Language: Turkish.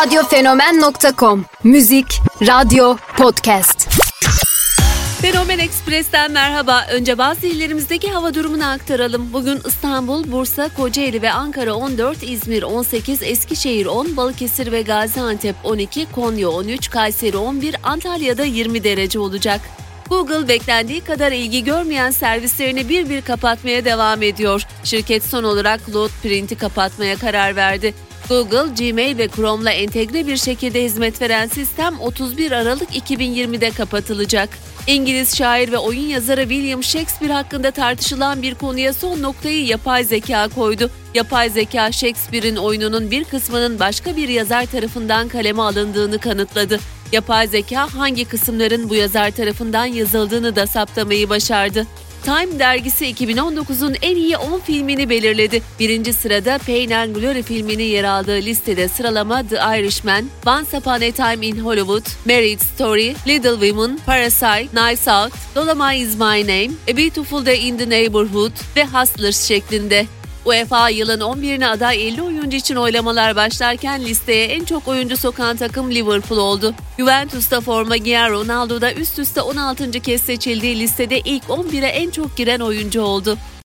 Radyofenomen.com Müzik, radyo, podcast. Fenomen Express'ten merhaba. Önce bazı illerimizdeki hava durumunu aktaralım. Bugün İstanbul, Bursa, Kocaeli ve Ankara 14, İzmir 18, Eskişehir 10, Balıkesir ve Gaziantep 12, Konya 13, Kayseri 11, Antalya'da 20 derece olacak. Google beklendiği kadar ilgi görmeyen servislerini bir bir kapatmaya devam ediyor. Şirket son olarak Load Print'i kapatmaya karar verdi. Google, Gmail ve Chrome'la entegre bir şekilde hizmet veren sistem 31 Aralık 2020'de kapatılacak. İngiliz şair ve oyun yazarı William Shakespeare hakkında tartışılan bir konuya son noktayı yapay zeka koydu. Yapay zeka Shakespeare'in oyununun bir kısmının başka bir yazar tarafından kaleme alındığını kanıtladı. Yapay zeka hangi kısımların bu yazar tarafından yazıldığını da saptamayı başardı. Time dergisi 2019'un en iyi 10 filmini belirledi. Birinci sırada Pain and Glory filminin yer aldığı listede sıralama The Irishman, Once Upon a Time in Hollywood, Marriage Story, Little Women, Parasite, Nice Out, Dolomite Is My Name, A Beautiful Day in the Neighborhood ve Hustlers şeklinde. UEFA yılın 11'ine aday 50 oyuncu için oylamalar başlarken listeye en çok oyuncu sokan takım Liverpool oldu. Juventus'ta forma giyen Ronaldo da üst üste 16. kez seçildiği listede ilk 11'e en çok giren oyuncu oldu.